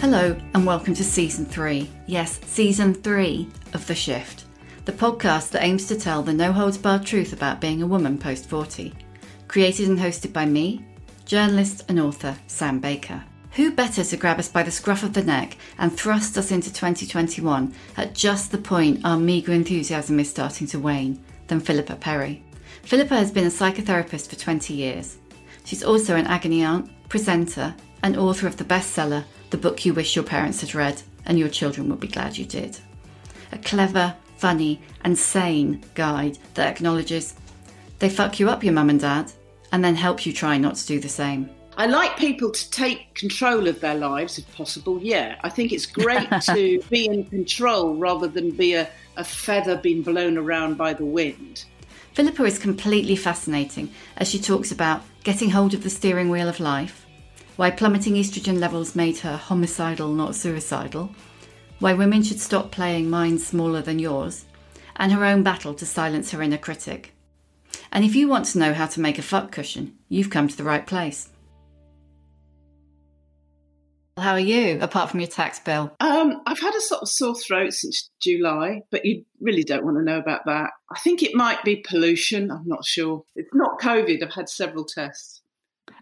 Hello, and welcome to season three. Yes, season three of The Shift, the podcast that aims to tell the no holds barred truth about being a woman post 40. Created and hosted by me, journalist and author Sam Baker. Who better to grab us by the scruff of the neck and thrust us into 2021 at just the point our meagre enthusiasm is starting to wane than Philippa Perry? Philippa has been a psychotherapist for 20 years. She's also an agony aunt, presenter, and author of the bestseller, The Book You Wish Your Parents Had Read and Your Children Would Be Glad You Did. A clever, funny, and sane guide that acknowledges they fuck you up, your mum and dad, and then help you try not to do the same. I like people to take control of their lives if possible. Yeah, I think it's great to be in control rather than be a, a feather being blown around by the wind. Philippa is completely fascinating as she talks about getting hold of the steering wheel of life, why plummeting estrogen levels made her homicidal, not suicidal, why women should stop playing minds smaller than yours, and her own battle to silence her inner critic. And if you want to know how to make a fuck cushion, you've come to the right place. How are you, apart from your tax bill? Um, I've had a sort of sore throat since July, but you really don't want to know about that. I think it might be pollution. I'm not sure. It's not COVID. I've had several tests.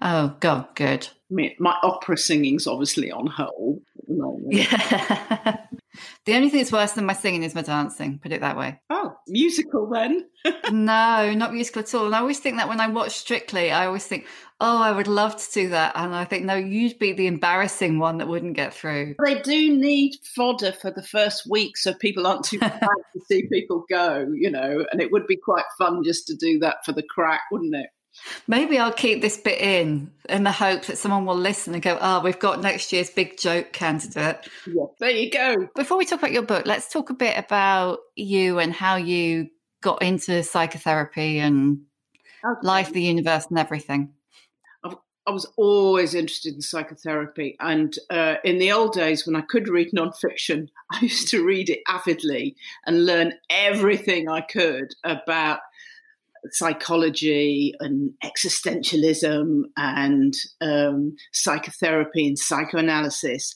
Oh, God, good. I mean, my opera singing's obviously on hold. the. Yeah. the only thing that's worse than my singing is my dancing, put it that way. Oh, musical then? no, not musical at all. And I always think that when I watch Strictly, I always think, oh, I would love to do that. And I think, no, you'd be the embarrassing one that wouldn't get through. They do need fodder for the first week so people aren't too proud to see people go, you know, and it would be quite fun just to do that for the crack, wouldn't it? Maybe I'll keep this bit in in the hope that someone will listen and go, oh, we've got next year's big joke candidate. Yeah, there you go. Before we talk about your book, let's talk a bit about you and how you got into psychotherapy and Okay. life, the universe, and everything. I was always interested in psychotherapy. And uh, in the old days, when I could read nonfiction, I used to read it avidly and learn everything I could about psychology and existentialism and um, psychotherapy and psychoanalysis.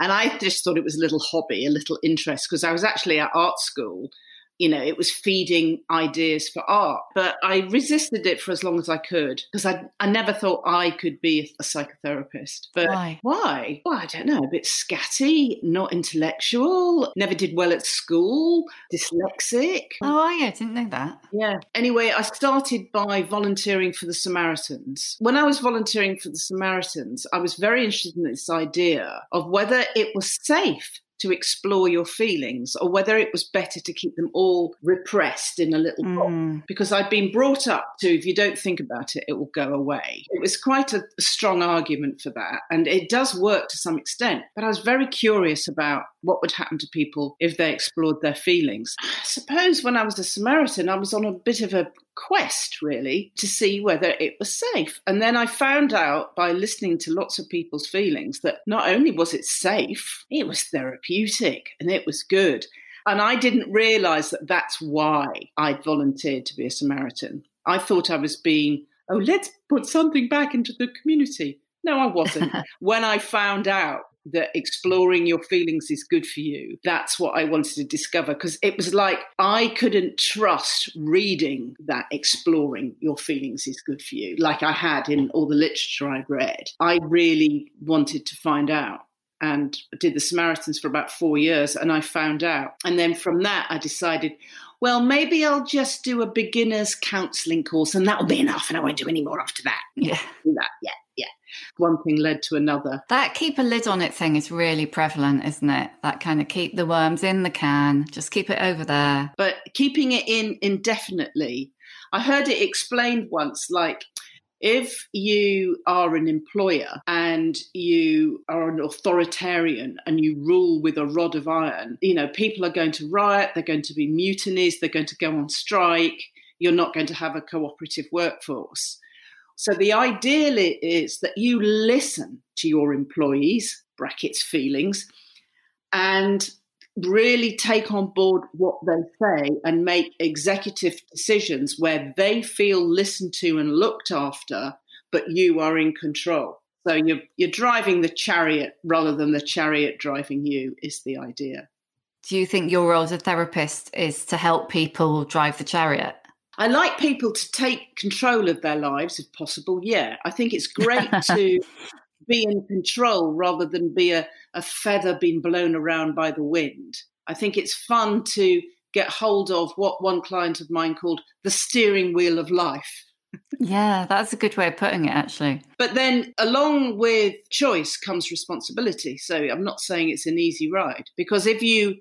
And I just thought it was a little hobby, a little interest, because I was actually at art school. You know, it was feeding ideas for art, but I resisted it for as long as I could because I, I never thought I could be a psychotherapist. But Why? Why? Well, I don't know. A bit scatty, not intellectual, never did well at school, dyslexic. Oh, yeah, I didn't know that. Yeah. Anyway, I started by volunteering for the Samaritans. When I was volunteering for the Samaritans, I was very interested in this idea of whether it was safe to explore your feelings or whether it was better to keep them all repressed in a little box. Mm. Because I'd been brought up to if you don't think about it, it will go away. It was quite a strong argument for that. And it does work to some extent. But I was very curious about what would happen to people if they explored their feelings. I suppose when I was a Samaritan, I was on a bit of a quest, really, to see whether it was safe. And then I found out by listening to lots of people's feelings that not only was it safe, it was therapeutic and it was good. And I didn't realize that that's why I'd volunteered to be a Samaritan. I thought I was being, oh, let's put something back into the community. No, I wasn't. when I found out that exploring your feelings is good for you, that's what I wanted to discover because it was like I couldn't trust reading that exploring your feelings is good for you, like I had in all the literature I'd read. I really wanted to find out and did the Samaritans for about four years, and I found out. And then from that, I decided, well, maybe I'll just do a beginner's counselling course, and that'll be enough, and I won't do any more after that. Yeah. Do that, yeah, yeah. One thing led to another. That keep a lid on it thing is really prevalent, isn't it? That kind of keep the worms in the can, just keep it over there. But keeping it in indefinitely, I heard it explained once like, if you are an employer and you are an authoritarian and you rule with a rod of iron, you know, people are going to riot, they're going to be mutinies, they're going to go on strike, you're not going to have a cooperative workforce. So the ideal is that you listen to your employees, brackets feelings, and really take on board what they say and make executive decisions where they feel listened to and looked after, but you are in control. So you're you're driving the chariot rather than the chariot driving you is the idea. Do you think your role as a therapist is to help people drive the chariot? I like people to take control of their lives if possible. Yeah, I think it's great to be in control rather than be a, a feather being blown around by the wind. I think it's fun to get hold of what one client of mine called the steering wheel of life. Yeah, that's a good way of putting it, actually. But then, along with choice comes responsibility. So, I'm not saying it's an easy ride because if you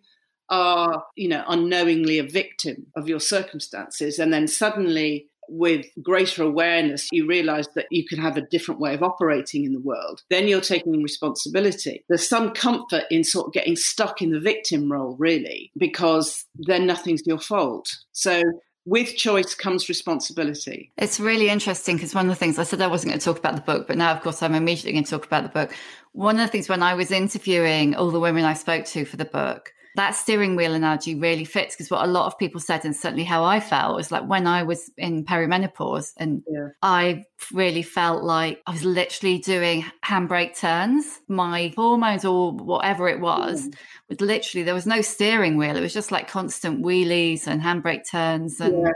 are, you know, unknowingly a victim of your circumstances and then suddenly with greater awareness, you realize that you can have a different way of operating in the world, then you're taking responsibility. There's some comfort in sort of getting stuck in the victim role, really, because then nothing's your fault. So with choice comes responsibility. It's really interesting because one of the things I said I wasn't going to talk about the book, but now, of course, I'm immediately going to talk about the book. One of the things when I was interviewing all the women I spoke to for the book, that steering wheel analogy really fits because what a lot of people said, and certainly how I felt, was like when I was in perimenopause and yeah. I really felt like I was literally doing handbrake turns. My hormones or whatever it was, mm. was literally, there was no steering wheel. It was just like constant wheelies and handbrake turns and. Yeah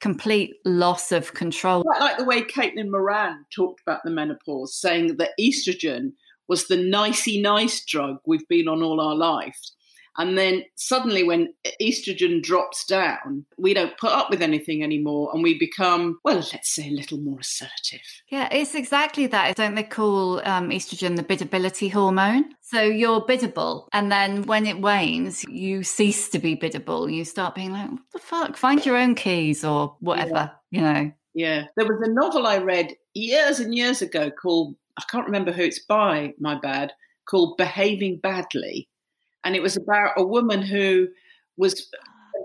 complete loss of control. Quite like the way Caitlin Moran talked about the menopause, saying that estrogen was the nicey nice drug we've been on all our lives. And then suddenly, when estrogen drops down, we don't put up with anything anymore and we become, well, let's say a little more assertive. Yeah, it's exactly that. Don't they call um, estrogen the biddability hormone? So you're biddable. And then when it wanes, you cease to be biddable. You start being like, what the fuck? Find your own keys or whatever, yeah. you know. Yeah. There was a novel I read years and years ago called, I can't remember who it's by, my bad, called Behaving Badly and it was about a woman who was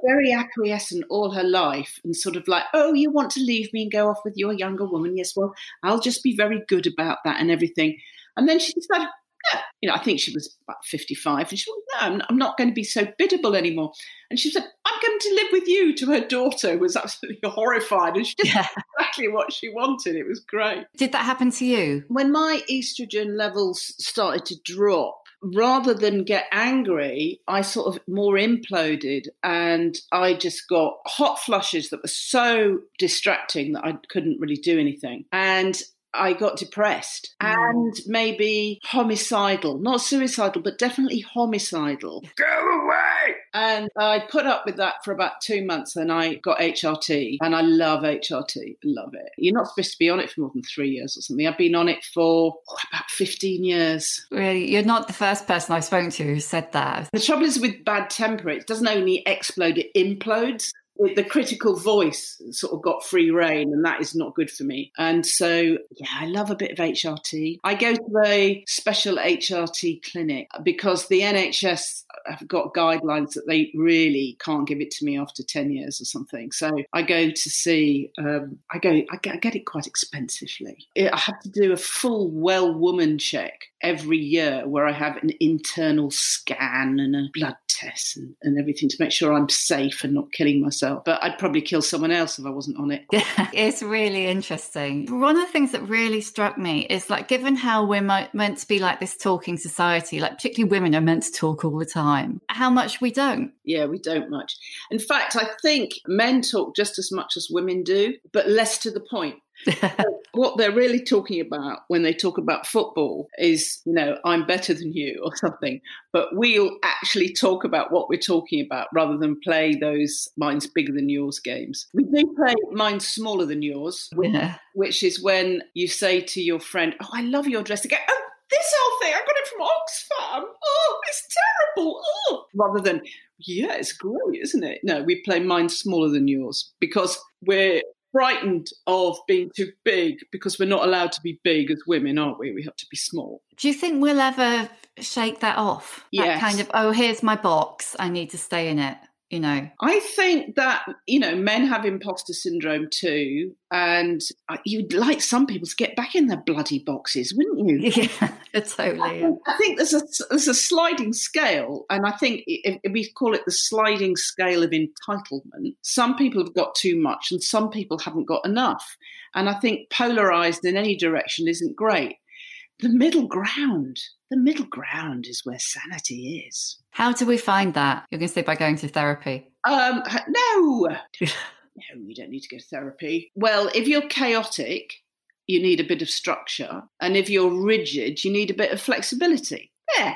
very acquiescent all her life and sort of like, oh, you want to leave me and go off with your younger woman? Yes, well, I'll just be very good about that and everything. And then she decided, yeah, you know, I think she was about 55. And she went, no, I'm not going to be so biddable anymore. And she said, I'm going to live with you to her daughter, who was absolutely horrified. And she did yeah. exactly what she wanted. It was great. Did that happen to you? When my estrogen levels started to drop, rather than get angry, I sort of more imploded and I just got hot flushes that were so distracting that I couldn't really do anything. And I got depressed mm. and maybe homicidal, not suicidal, but definitely homicidal. Go away! And I put up with that for about two months. Then I got HRT and I love HRT. Love it. You're not supposed to be on it for more than three years or something. I've been on it for oh, about 15 years. Really? You're not the first person I've spoken to who said that. The trouble is with bad temper, it doesn't only explode, it implodes the critical voice sort of got free rein, and that is not good for me. And so, yeah, I love a bit of HRT. I go to a special HRT clinic because the NHS have got guidelines that they really can't give it to me after 10 years or something. So I go to see, um, I go, I get, I get, it quite expensively. I have to do a full well woman check every year where I have an internal scan and a blood test and, and everything to make sure I'm safe and not killing myself. But I'd probably kill someone else if I wasn't on it. It's really interesting. One of the things that really struck me is like, given how we're meant to be like this talking society, like particularly women are meant to talk all the time, how much we don't. Yeah, we don't much. In fact, I think men talk just as much as women do, but less to the point. what they're really talking about when they talk about football is, you know, I'm better than you or something. But we'll actually talk about what we're talking about rather than play those mine's bigger than yours games. We do play mine's smaller than yours, yeah. which is when you say to your friend, Oh, I love your dress. Again, oh, this whole thing, I got it from Oxfam. Oh, it's terrible. Oh. Rather than, yeah, it's great, isn't it? No, we play mine smaller than yours because we're frightened of being too big because we're not allowed to be big as women, aren't we? We have to be small. Do you think we'll ever shake that off? Yeah. kind of, oh, here's my box. I need to stay in it you know. I think that you know men have imposter syndrome too and uh, you'd like some people to get back in their bloody boxes wouldn't you? Yeah totally. I, I think there's a there's a sliding scale and i think if, if we call it the sliding scale of entitlement some people have got too much and some people haven't got enough. And i think polarized in any direction isn't great the middle ground the middle ground is where sanity is. How do we find that? You're going to say by going to therapy? Um, no. no, you don't need to go to therapy. Well, if you're chaotic, you need a bit of structure. And if you're rigid, you need a bit of flexibility. Yeah.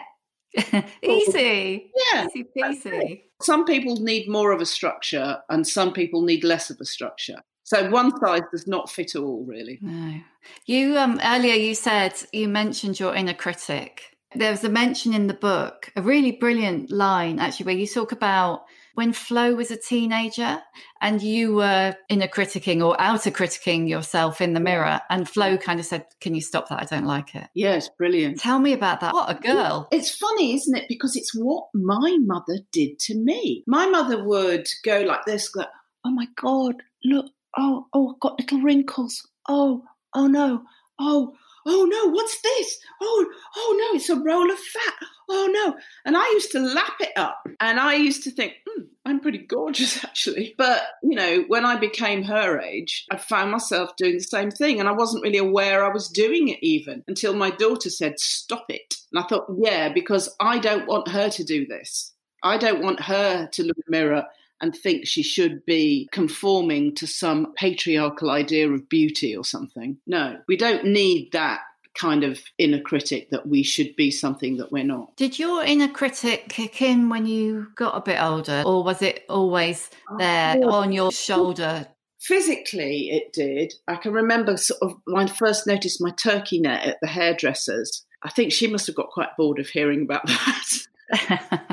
easy. Yeah. Easy peasy. Some people need more of a structure and some people need less of a structure. So one size does not fit all, really. No. You um, earlier you said you mentioned your inner critic. There was a mention in the book, a really brilliant line actually, where you talk about when Flo was a teenager and you were inner criticking or outer criticking yourself in the mirror, and Flo kind of said, "Can you stop that? I don't like it." Yes, brilliant. Tell me about that. What a girl! It's funny, isn't it? Because it's what my mother did to me. My mother would go like this, go, "Oh my god, look, oh, oh, I've got little wrinkles. Oh, oh no. Oh, oh no, what's this? Oh, oh no, it's a roll of fat. Oh no. And I used to lap it up and I used to think, hmm, I'm pretty gorgeous actually. But, you know, when I became her age, I found myself doing the same thing and I wasn't really aware I was doing it even until my daughter said, stop it. And I thought, yeah, because I don't want her to do this. I don't want her to look in the mirror and think she should be conforming to some patriarchal idea of beauty or something. No, we don't need that kind of inner critic that we should be something that we're not. Did your inner critic kick in when you got a bit older, or was it always oh, there oh, on your shoulder? Physically, it did. I can remember sort of when I first noticed my turkey net at the hairdresser's. I think she must have got quite bored of hearing about that.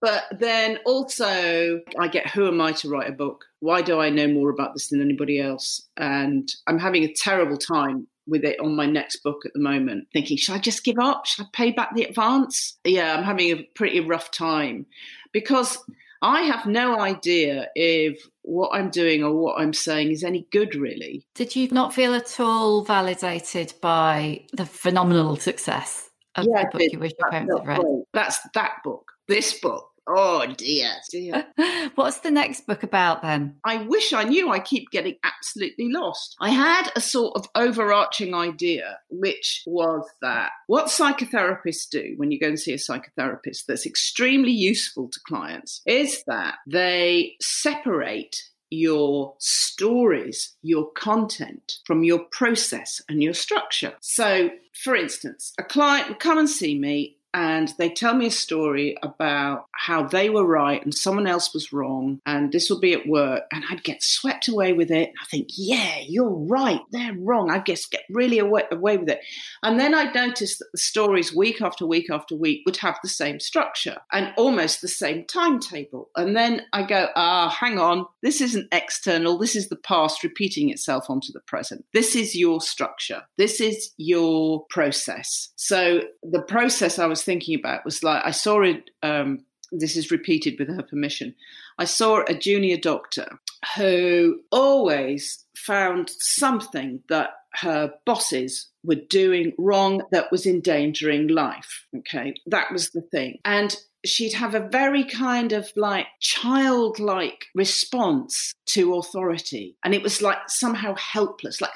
but then also, I get who am I to write a book? Why do I know more about this than anybody else? And I'm having a terrible time with it on my next book at the moment, thinking, should I just give up? Should I pay back the advance? Yeah, I'm having a pretty rough time because I have no idea if what I'm doing or what I'm saying is any good, really. Did you not feel at all validated by the phenomenal success of yeah, the book you wish your parents had read? That's that book this book. Oh dear, dear. What's the next book about then? I wish I knew. I keep getting absolutely lost. I had a sort of overarching idea, which was that what psychotherapists do when you go and see a psychotherapist that's extremely useful to clients is that they separate your stories, your content from your process and your structure. So, for instance, a client would come and see me and they tell me a story about how they were right and someone else was wrong, and this will be at work, and I'd get swept away with it. I think, yeah, you're right, they're wrong. I guess get really away, away with it, and then I'd notice that the stories week after week after week would have the same structure and almost the same timetable, and then I go, ah, hang on, this isn't external. This is the past repeating itself onto the present. This is your structure. This is your process. So the process I was thinking about was like I saw it um, this is repeated with her permission. I saw a junior doctor who always found something that her bosses were doing wrong that was endangering life. Okay, that was the thing. And she'd have a very kind of like childlike response to authority. And it was like somehow helpless, like,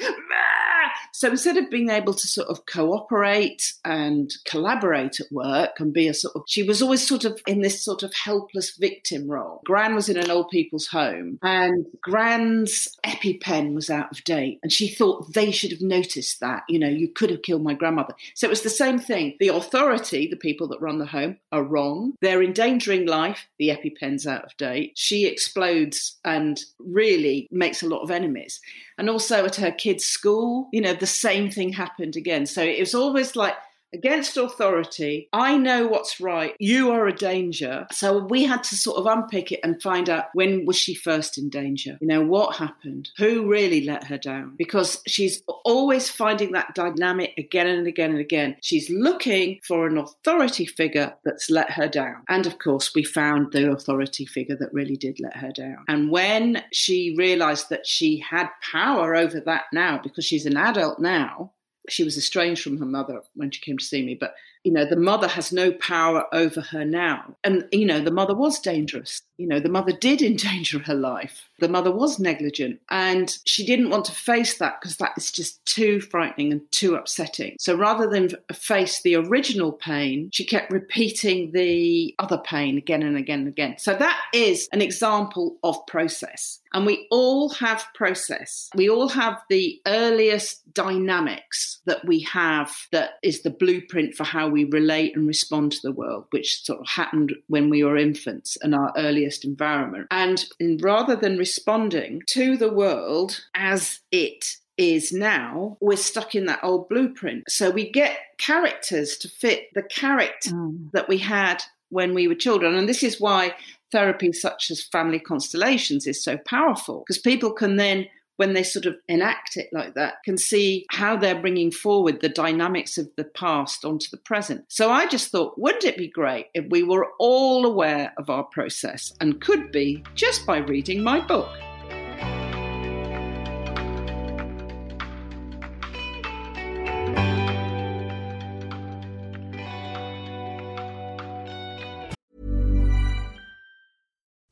so instead of being able to sort of cooperate and collaborate at work and be a sort of, she was always sort of in this sort of helpless victim role. Gran was in an old people's home and Gran's EpiPen was out of date. And she thought they should have noticed that, you know, you could have killed my grandmother. So it was the same thing. The authority, the people that run the home, are wrong. They're endangering life. The EpiPen's out of date. She explodes and really makes a lot of enemies. And also at her kids' school, you know, the same thing happened again. So it was always like against authority. I know what's right. You are a danger. So we had to sort of unpick it and find out when was she first in danger? You know, what happened? Who really let her down? Because she's always finding that dynamic again and again and again. She's looking for an authority figure that's let her down. And of course, we found the authority figure that really did let her down. And when she realized that she had power over that now, because she's an adult now, she was estranged from her mother when she came to see me, but you know, the mother has no power over her now. And, you know, the mother was dangerous. You know, the mother did endanger her life. The mother was negligent and she didn't want to face that because that is just too frightening and too upsetting. So rather than face the original pain, she kept repeating the other pain again and again and again. So that is an example of process. And we all have process. We all have the earliest dynamics that we have that is the blueprint for how we relate and respond to the world, which sort of happened when we were infants and our earliest environment. And rather than responding to the world as it is now, we're stuck in that old blueprint. So we get characters to fit the character mm. that we had when we were children. And this is why therapy such as family constellations is so powerful because people can then when they sort of enact it like that, can see how they're bringing forward the dynamics of the past onto the present. So I just thought, wouldn't it be great if we were all aware of our process and could be just by reading my book?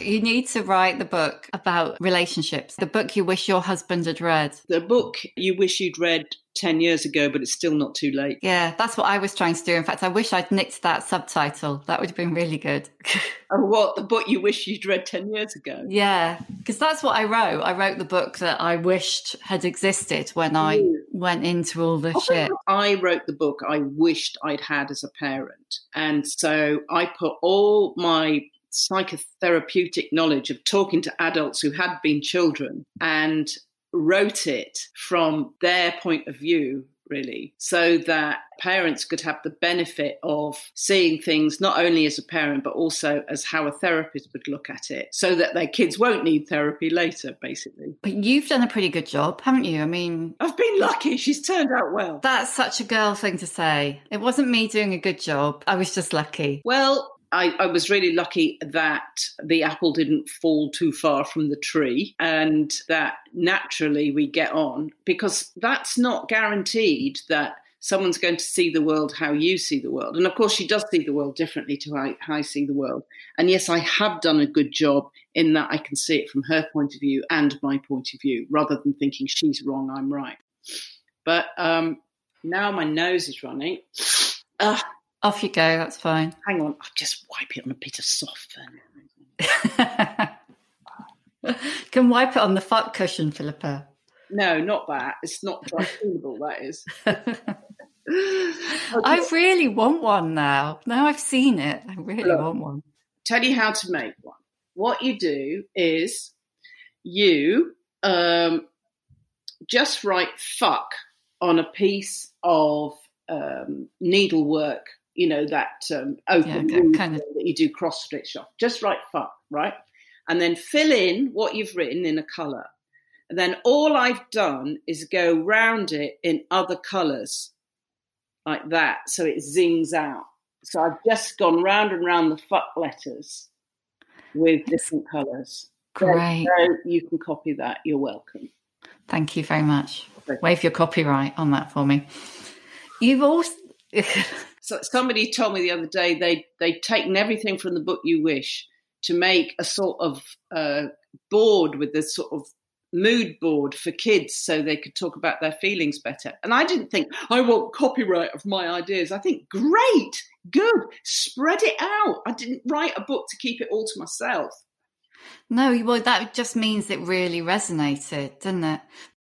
You need to write the book about relationships, the book you wish your husband had read. The book you wish you'd read 10 years ago, but it's still not too late. Yeah, that's what I was trying to do. In fact, I wish I'd nicked that subtitle. That would have been really good. oh, what? The book you wish you'd read 10 years ago? Yeah, because that's what I wrote. I wrote the book that I wished had existed when I Ooh. went into all the oh, shit. I wrote the book I wished I'd had as a parent. And so I put all my psychotherapeutic knowledge of talking to adults who had been children and wrote it from their point of view really, so that parents could have the benefit of seeing things not only as a parent, but also as how a therapist would look at it, so that their kids won't need therapy later, basically. But you've done a pretty good job, haven't you? I mean, I've been lucky. She's turned out well. that's such a girl thing to say. It wasn't me doing a good job. I was just lucky. Well, I, I, was really lucky that the apple didn't fall too far from the tree and that naturally we get on because that's not guaranteed that someone's going to see the world how you see the world. And of course, she does see the world differently to how, I see the world. And yes, I have done a good job in that I can see it from her point of view and my point of view rather than thinking she's wrong, I'm right. But um, now my nose is running. Off you go, that's fine. Hang on, I'll just wipe it on a bit of soft Can wipe it on the fuck cushion, Philippa. No, not that. It's not dry cleanable, that is. I really want one now. Now I've seen it, I really Look, want one. Tell you how to make one. What you do is you um, just write fuck on a piece of um, needlework you know, that um, open yeah, kind of... that you do cross stitch off. Just write fuck, right? And then fill in what you've written in a colour. And then all I've done is go round it in other colours like that. So it zings out. So I've just gone round and round the fuck letters with different colours. Great. So you can copy that. You're welcome. Thank you very much. Waive your copyright on that for me. You've also so somebody told me the other day they they'd taken everything from the book You Wish to make a sort of uh, board with this sort of mood board for kids so they could talk about their feelings better. And I didn't think I want copyright of my ideas. I think great, good, spread it out. I didn't write a book to keep it all to myself. No, well, that just means it really resonated, didn't it?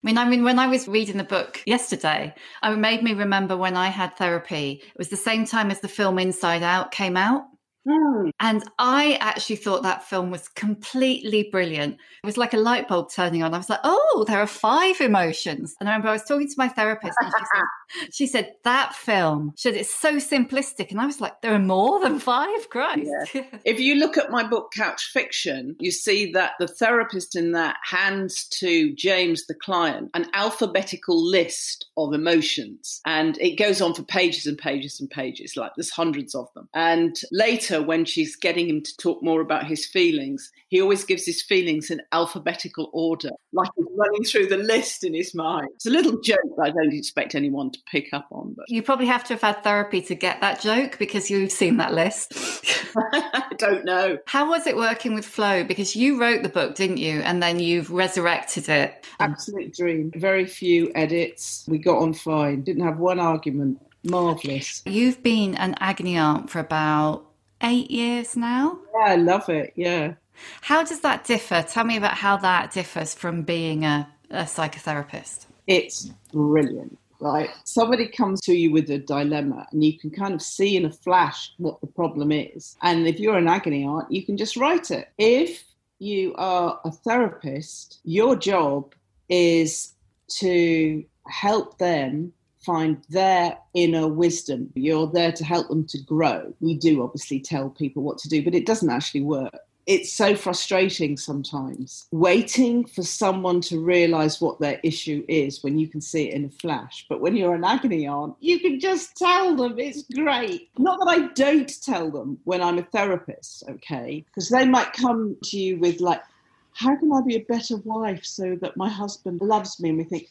I mean, I mean, when I was reading the book yesterday, it made me remember when I had therapy. It was the same time as the film Inside Out came out. Mm. And I actually thought that film was completely brilliant. It was like a light bulb turning on. I was like, oh, there are five emotions. And I remember I was talking to my therapist and she said, she said that film, she said, it's so simplistic. And I was like, there are more than five, Christ. Yeah. if you look at my book, Couch Fiction, you see that the therapist in that hands to James, the client, an alphabetical list of emotions. And it goes on for pages and pages and pages, like there's hundreds of them. And later, later, when she's getting him to talk more about his feelings, he always gives his feelings in alphabetical order, like he's running through the list in his mind. It's a little joke that I don't expect anyone to pick up on. But you probably have to have had therapy to get that joke because you've seen that list. I don't know. How was it working with Flo? Because you wrote the book, didn't you? And then you've resurrected it. Absolute dream. Very few edits. We got on fine. Didn't have one argument marvelous. You've been an agony aunt for about eight years now. Yeah, I love it. Yeah. How does that differ? Tell me about how that differs from being a, a psychotherapist. It's brilliant right? Somebody comes to you with a dilemma and you can kind of see in a flash what the problem is. And if you're an agony aunt, you can just write it. If you are a therapist, your job is to help them find their inner wisdom. You're there to help them to grow. We do obviously tell people what to do, but it doesn't actually work. It's so frustrating sometimes waiting for someone to realize what their issue is when you can see it in a flash. But when you're an agony aunt, you can just tell them it's great. Not that I don't tell them when I'm a therapist, okay? Because they might come to you with, like, how can I be a better wife so that my husband loves me? And we think,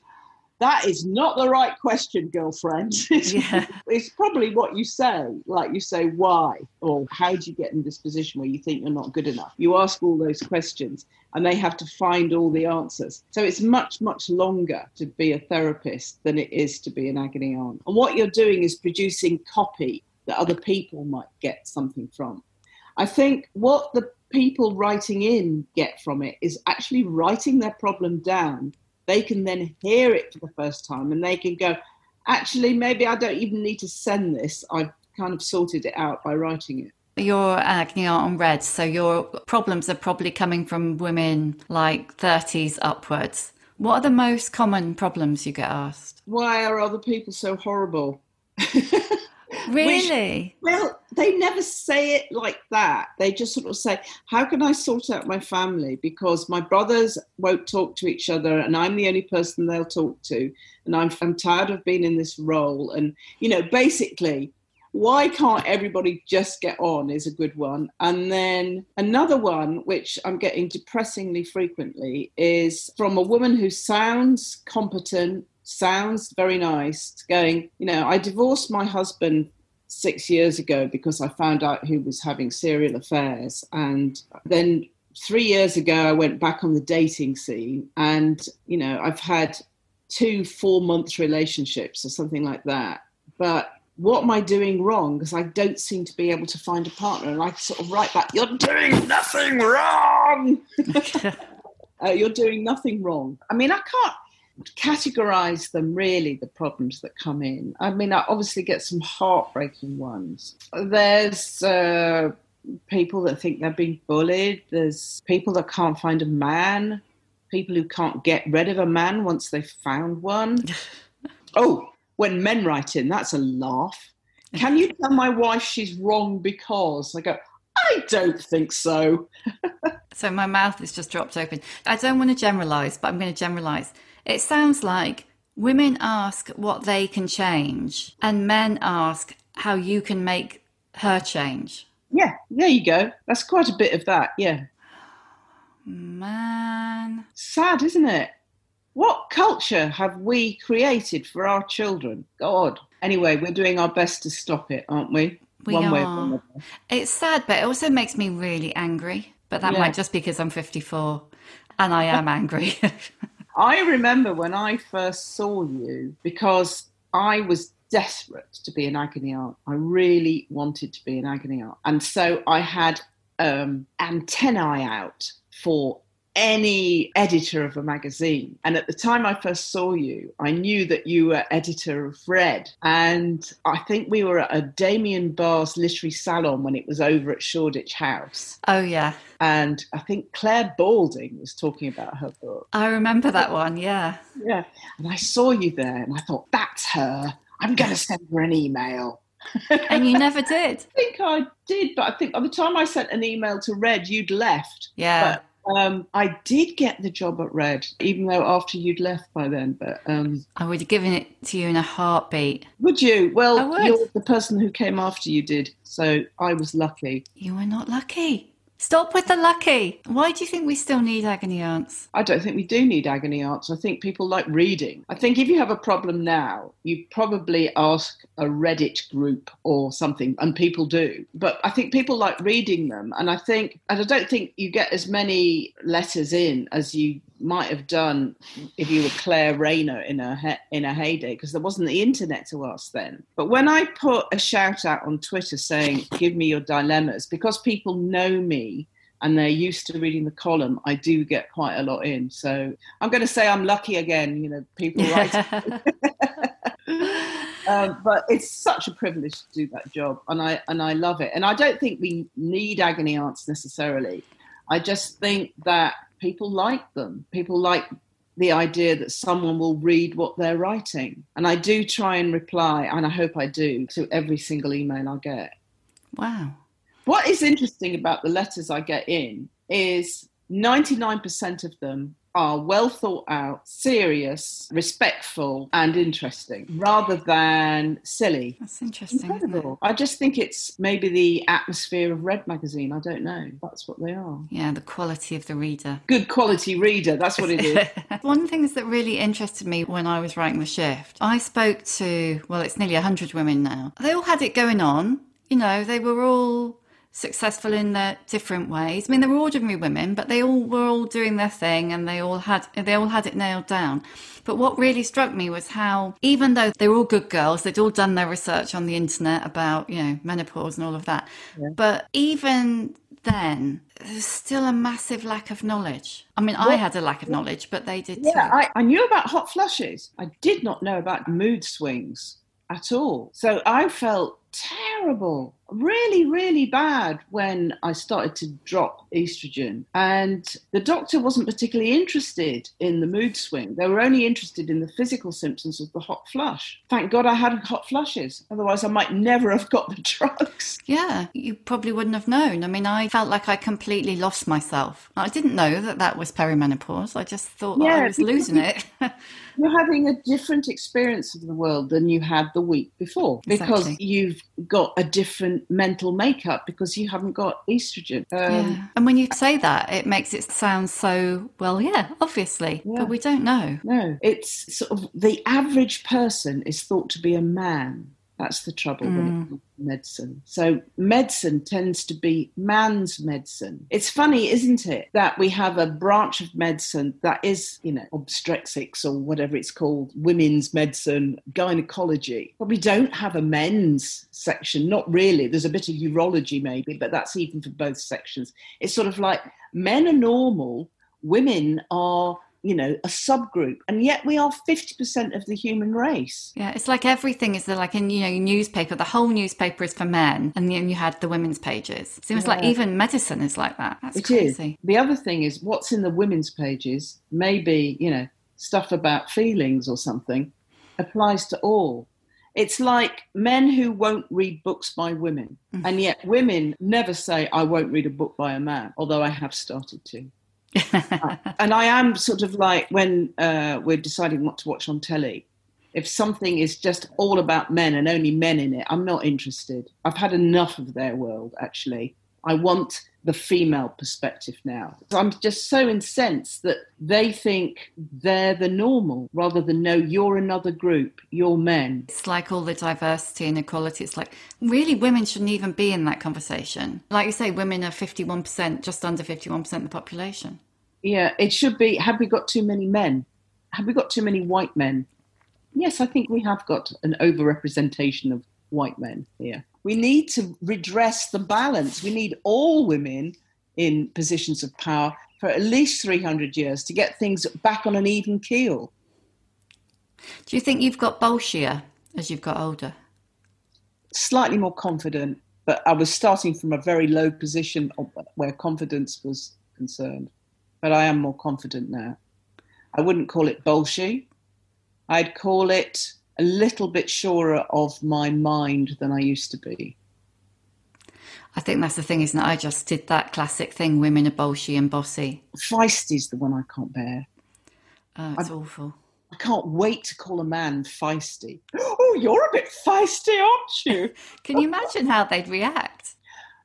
that is not the right question, girlfriend. yeah. it's probably what you say. Like you say, why? Or how do you get in this position where you think you're not good enough? You ask all those questions and they have to find all the answers. So it's much, much longer to be a therapist than it is to be an agony aunt. And what you're doing is producing copy that other people might get something from. I think what the people writing in get from it is actually writing their problem down they can then hear it for the first time and they can go, actually, maybe I don't even need to send this. I've kind of sorted it out by writing it. You're uh, on red, so your problems are probably coming from women like 30s upwards. What are the most common problems you get asked? Why are other people so horrible? Really? Which, well, they never say it like that. They just sort of say, How can I sort out my family? Because my brothers won't talk to each other, and I'm the only person they'll talk to. And I'm, I'm tired of being in this role. And, you know, basically, why can't everybody just get on is a good one. And then another one, which I'm getting depressingly frequently, is from a woman who sounds competent, sounds very nice, going, you know, I divorced my husband six years ago because I found out he was having serial affairs. And then three years ago, I went back on the dating scene. And, you know, I've had two four month relationships or something like that. But what am I doing wrong? Because I don't seem to be able to find a partner. And I sort of write back, You're doing nothing wrong. uh, you're doing nothing wrong. I mean, I can't categorize them really, the problems that come in. I mean, I obviously get some heartbreaking ones. There's uh, people that think they're being bullied, there's people that can't find a man, people who can't get rid of a man once they've found one. oh, when men write in, that's a laugh. Can you tell my wife she's wrong because? I go, I don't think so. so my mouth is just dropped open. I don't want to generalize, but I'm going to generalize. It sounds like women ask what they can change, and men ask how you can make her change. Yeah, there you go. That's quite a bit of that, yeah. Man. Sad, isn't it? What culture have we created for our children? God. Anyway, we're doing our best to stop it, aren't we? We One are. It's sad, but it also makes me really angry. But that yeah. might just because I'm 54 and I am angry. I remember when I first saw you because I was desperate to be an agony aunt. I really wanted to be an agony aunt. And so I had um, antennae out for any editor of a magazine. And at the time I first saw you, I knew that you were editor of Red. And I think we were at a Damien Barr's literary salon when it was over at Shoreditch House. Oh, yeah. And I think Clare Balding was talking about her book. I remember that one, yeah. Yeah. And I saw you there and I thought, that's her. I'm going to send her an email. and you never did. I think I did, but I think by the time I sent an email to Red, you'd left. Yeah. But um, I did get the job at Red, even though after you'd left by then. But um, I would have given it to you in a heartbeat. Would you? Well, would. you're the person who came after you did, so I was lucky. You were not lucky. Stop with the lucky. Why do you think we still need agony aunts? I don't think we do need agony aunts. I think people like reading. I think if you have a problem now, you probably ask a Reddit group or something, and people do. But I think people like reading them. And I think, and I don't think you get as many letters in as you might have done if you were Claire Rayner in a he- in a heyday because there wasn't the internet to ask then. But when I put a shout out on Twitter saying "Give me your dilemmas," because people know me and they're used to reading the column, I do get quite a lot in. So I'm going to say I'm lucky again. You know, people write. um, but it's such a privilege to do that job, and I and I love it. And I don't think we need agony aunts necessarily. I just think that people like them. People like the idea that someone will read what they're writing. And I do try and reply, and I hope I do, to every single email I get. Wow. What is interesting about the letters I get in is 99% of them are well thought out, serious, respectful, and interesting rather than silly. That's interesting. Incredible. I just think it's maybe the atmosphere of Red Magazine. I don't know. That's what they are. Yeah, the quality of the reader. Good quality reader. That's what it is. One thing that really interested me when I was writing The Shift, I spoke to, well, it's nearly 100 women now. They all had it going on. You know, they were all successful in their different ways. I mean, they were ordinary women, but they all were all doing their thing, and they all had they all had it nailed down. But what really struck me was how, even though they were all good girls, they'd all done their research on the internet about you know menopause and all of that. Yeah. But even then, there's still a massive lack of knowledge. I mean, well, I had a lack of knowledge, but they did yeah, too. I, I knew about hot flushes. I did not know about mood swings at all. So I felt terrible really, really bad when I started to drop estrogen. And the doctor wasn't particularly interested in the mood swing. They were only interested in the physical symptoms of the hot flush. Thank God I had hot flushes. Otherwise, I might never have got the drugs. Yeah, you probably wouldn't have known. I mean, I felt like I completely lost myself. I didn't know that that was perimenopause. I just thought yeah, I was losing it. you're having a different experience of the world than you had the week before because exactly. you've got a different mental makeup because you haven't got estrogen. Um, yeah. And when you say that, it makes it sound so, well, yeah, obviously, yeah. but we don't know. No, it's sort of the average person is thought to be a man that's the trouble mm. when it mm. comes to medicine. So medicine tends to be man's medicine. It's funny, isn't it, that we have a branch of medicine that is, you know, obstetrics or whatever it's called, women's medicine, gynecology, but we don't have a men's section. Not really. There's a bit of urology maybe, but that's even for both sections. It's sort of like men are normal, women are you know, a subgroup, and yet we are 50% of the human race. Yeah, it's like everything is like in, you know, newspaper, the whole newspaper is for men, and then you had the women's pages. Seems yeah. like even medicine is like that. That's it crazy. Is. The other thing is what's in the women's pages, maybe, you know, stuff about feelings or something, applies to all. It's like men who won't read books by women, mm. and yet women never say, I won't read a book by a man, although I have started to. And I am sort of like when uh, we're deciding what to watch on telly. If something is just all about men and only men in it, I'm not interested. I've had enough of their world, actually. I want the female perspective now. I'm just so incensed that they think they're the normal rather than no, you're another group, you're men. It's like all the diversity and equality. It's like really women shouldn't even be in that conversation. Like you say, women are 51%, just under 51% of the population. Yeah, it should be have we got too many men? Have we got too many white men? Yes, I think we have got an overrepresentation of white men here. We need to redress the balance. We need all women in positions of power for at least 300 years to get things back on an even keel. Do you think you've got bolshier as you've got older? Slightly more confident, but I was starting from a very low position where confidence was concerned. But I am more confident now. I wouldn't call it bolshy. I'd call it a little bit surer of my mind than I used to be. I think that's the thing, isn't it? I just did that classic thing women are bolshy and bossy. Feisty's the one I can't bear. Oh, it's I, awful. I can't wait to call a man feisty. Oh, you're a bit feisty, aren't you? Can you imagine how they'd react?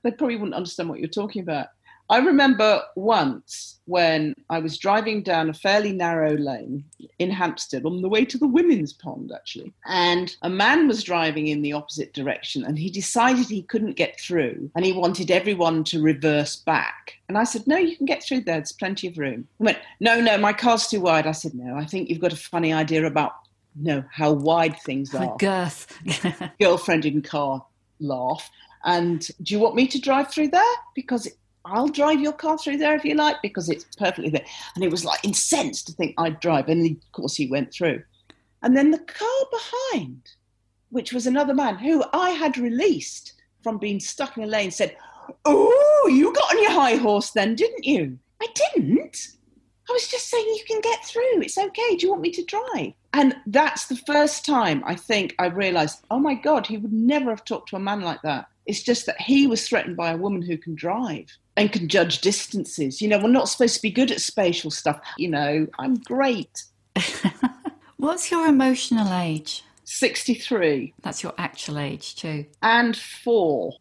They probably wouldn't understand what you're talking about. I remember once when I was driving down a fairly narrow lane in Hampstead on the way to the women's pond, actually. And a man was driving in the opposite direction and he decided he couldn't get through and he wanted everyone to reverse back. And I said, No, you can get through there, there's plenty of room. He went, No, no, my car's too wide. I said, No, I think you've got a funny idea about no how wide things oh are. Girth. Girlfriend in car laugh. And do you want me to drive through there? Because I'll drive your car through there if you like because it's perfectly there. And he was like incensed to think I'd drive. And of course, he went through. And then the car behind, which was another man who I had released from being stuck in a lane, said, Oh, you got on your high horse then, didn't you? I didn't. I was just saying you can get through. It's okay. Do you want me to drive? And that's the first time I think I realized, oh my God, he would never have talked to a man like that. It's just that he was threatened by a woman who can drive and can judge distances. You know, we're not supposed to be good at spatial stuff. You know, I'm great. What's your emotional age? 63. That's your actual age, too. And four.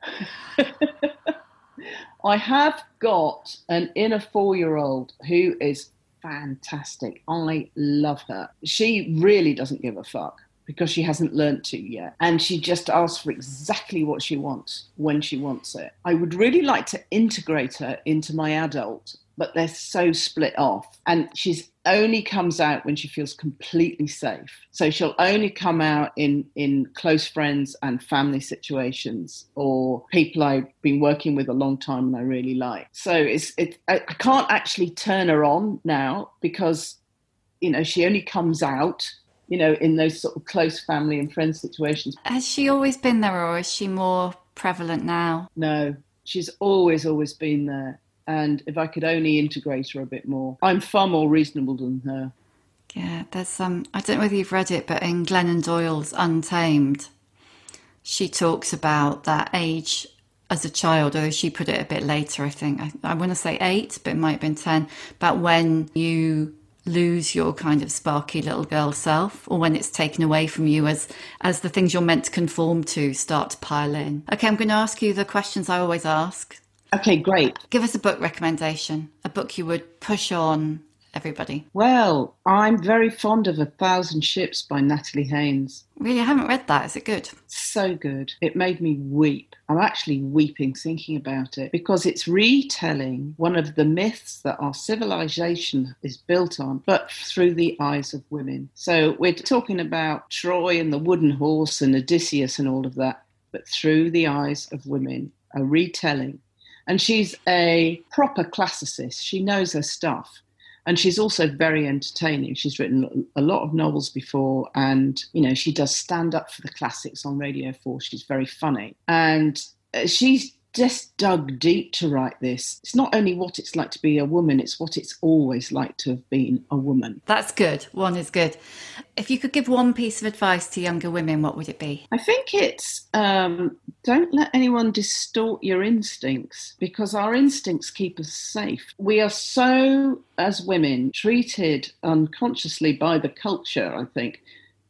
I have got an inner four year old who is fantastic. I love her. She really doesn't give a fuck because she hasn't learnt to yet. And she just asks for exactly what she wants when she wants it. I would really like to integrate her into my adult but they're so split off. And she's only comes out when she feels completely safe. So she'll only come out in in close friends and family situations or people I've been working with a long time and I really like. So it's it I, I can't actually turn her on now because you know she only comes out you know, in those sort of close family and friend situations. Has she always been there, or is she more prevalent now. No, she's always, always been there. And if I could only integrate her a bit more, I'm far more reasonable than her. Yeah, there's some. Um, I don't know whether you've read it, but in Glennon Doyle's Untamed, she talks about that age as a child, although she put it a bit later, I think. I, I want to say eight, but it might have been 10, about when you lose your kind of sparky little girl self or when it's taken away from you as as the things you're meant to conform to start to pile in? Okay i'm going to ask you the questions i always ask. Okay great. Give us a book recommendation a book you would push on everybody? Well, I'm very fond of A Thousand Ships by Natalie Haynes. Really? I haven't read that. Is it good? So good. It made me weep. I'm actually weeping thinking about it because it's retelling one of the myths that our civilization is built on, but through the eyes of women. So we're talking about Troy and the wooden horse and Odysseus and all of that, but through the eyes of women, a retelling. And she's a proper classicist. She knows her stuff and she's also very entertaining. She's written a lot of novels before, and you know she does stand up for the classics on Radio Four. She's very funny, and uh, she's just dug deep to write this. It's not only what it's like to be a woman, it's what it's always like to have been a woman. That's good. One is good. If you could give one piece of advice to younger women, what would it be? I think it's um, don't let anyone distort your instincts because our instincts keep us safe. We are so, as women, treated unconsciously by the culture, I think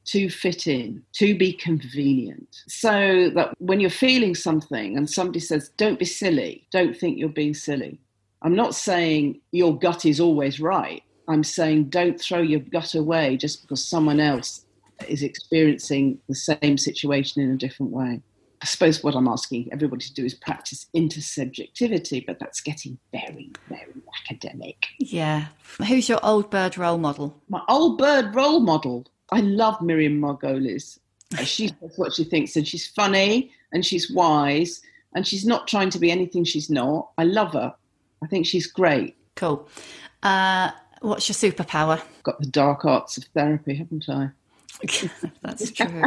to fit in, to be convenient. So that when you're feeling something and somebody says, don't be silly, don't think you're being silly. I'm not saying your gut is always right. I'm saying don't throw your gut away just because someone else is experiencing the same situation in a different way. I suppose what I'm asking everybody to do is practice intersubjectivity, but that's getting very, very academic. Yeah. Who's your old bird role model? My old bird role model. I love Miriam Margolyes. She says what she thinks, and she's funny and she's wise and she's not trying to be anything she's not. I love her. I think she's great. Cool. Uh, what's your superpower? Got the dark arts of therapy, haven't I? That's true.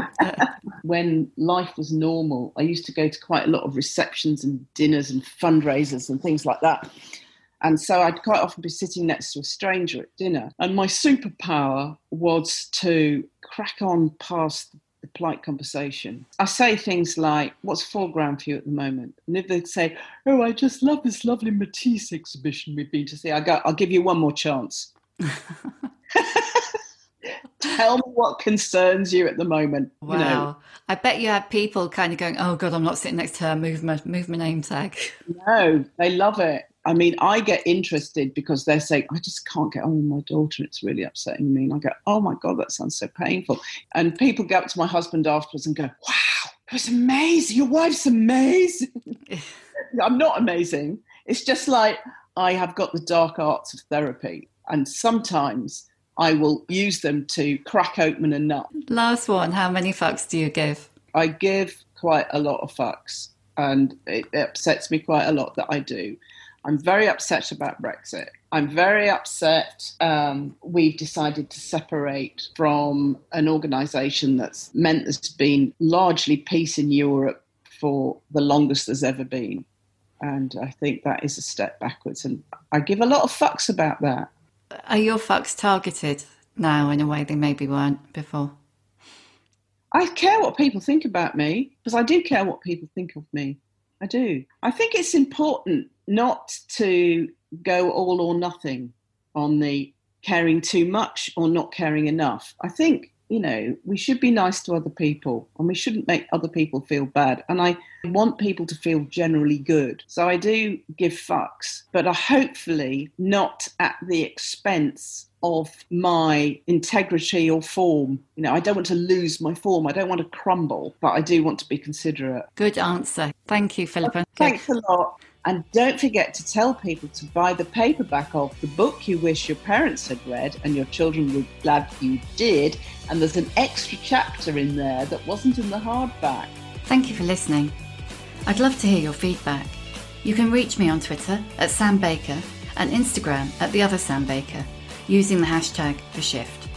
when life was normal, I used to go to quite a lot of receptions and dinners and fundraisers and things like that. And so I'd quite often be sitting next to a stranger at dinner. And my superpower was to crack on past the polite conversation. I say things like, What's foreground for you at the moment? And if they say, Oh, I just love this lovely Matisse exhibition we've been to see, I go, I'll give you one more chance. Tell me what concerns you at the moment. Wow. You know. I bet you had people kind of going, Oh God, I'm not sitting next to her, move my move my name tag. No, they love it. I mean, I get interested because they're saying, I just can't get on with my daughter. It's really upsetting me. And I go, oh my God, that sounds so painful. And people go up to my husband afterwards and go, wow, it was amazing. Your wife's amazing. I'm not amazing. It's just like I have got the dark arts of therapy. And sometimes I will use them to crack open a nut. Last one. How many fucks do you give? I give quite a lot of fucks. And it upsets me quite a lot that I do. I'm very upset about Brexit. I'm very upset um, we've decided to separate from an organisation that's meant there's been largely peace in Europe for the longest there's ever been. And I think that is a step backwards. And I give a lot of fucks about that. Are your fucks targeted now in a way they maybe weren't before? I care what people think about me because I do care what people think of me. I do. I think it's important not to go all or nothing on the caring too much or not caring enough. I think, you know, we should be nice to other people and we shouldn't make other people feel bad. And I want people to feel generally good. So I do give fucks, but I hopefully not at the expense of my integrity or form. You know, I don't want to lose my form. I don't want to crumble, but I do want to be considerate. Good answer. Thank you, Philippa. Thanks a lot. And don't forget to tell people to buy the paperback of the book you wish your parents had read and your children be glad you did. And there's an extra chapter in there that wasn't in the hardback. Thank you for listening. I'd love to hear your feedback. You can reach me on Twitter at Sam Baker and Instagram at the other Sam Baker using the hashtag The Shift.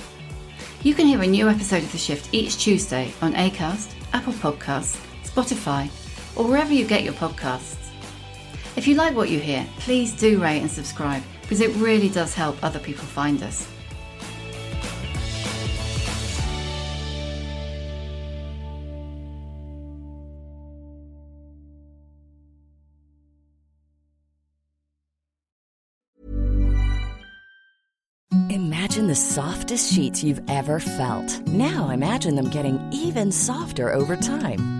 You can hear a new episode of The Shift each Tuesday on Acast, Apple Podcasts, Spotify, or wherever you get your podcasts. If you like what you hear, please do rate and subscribe because it really does help other people find us. Imagine the softest sheets you've ever felt. Now imagine them getting even softer over time.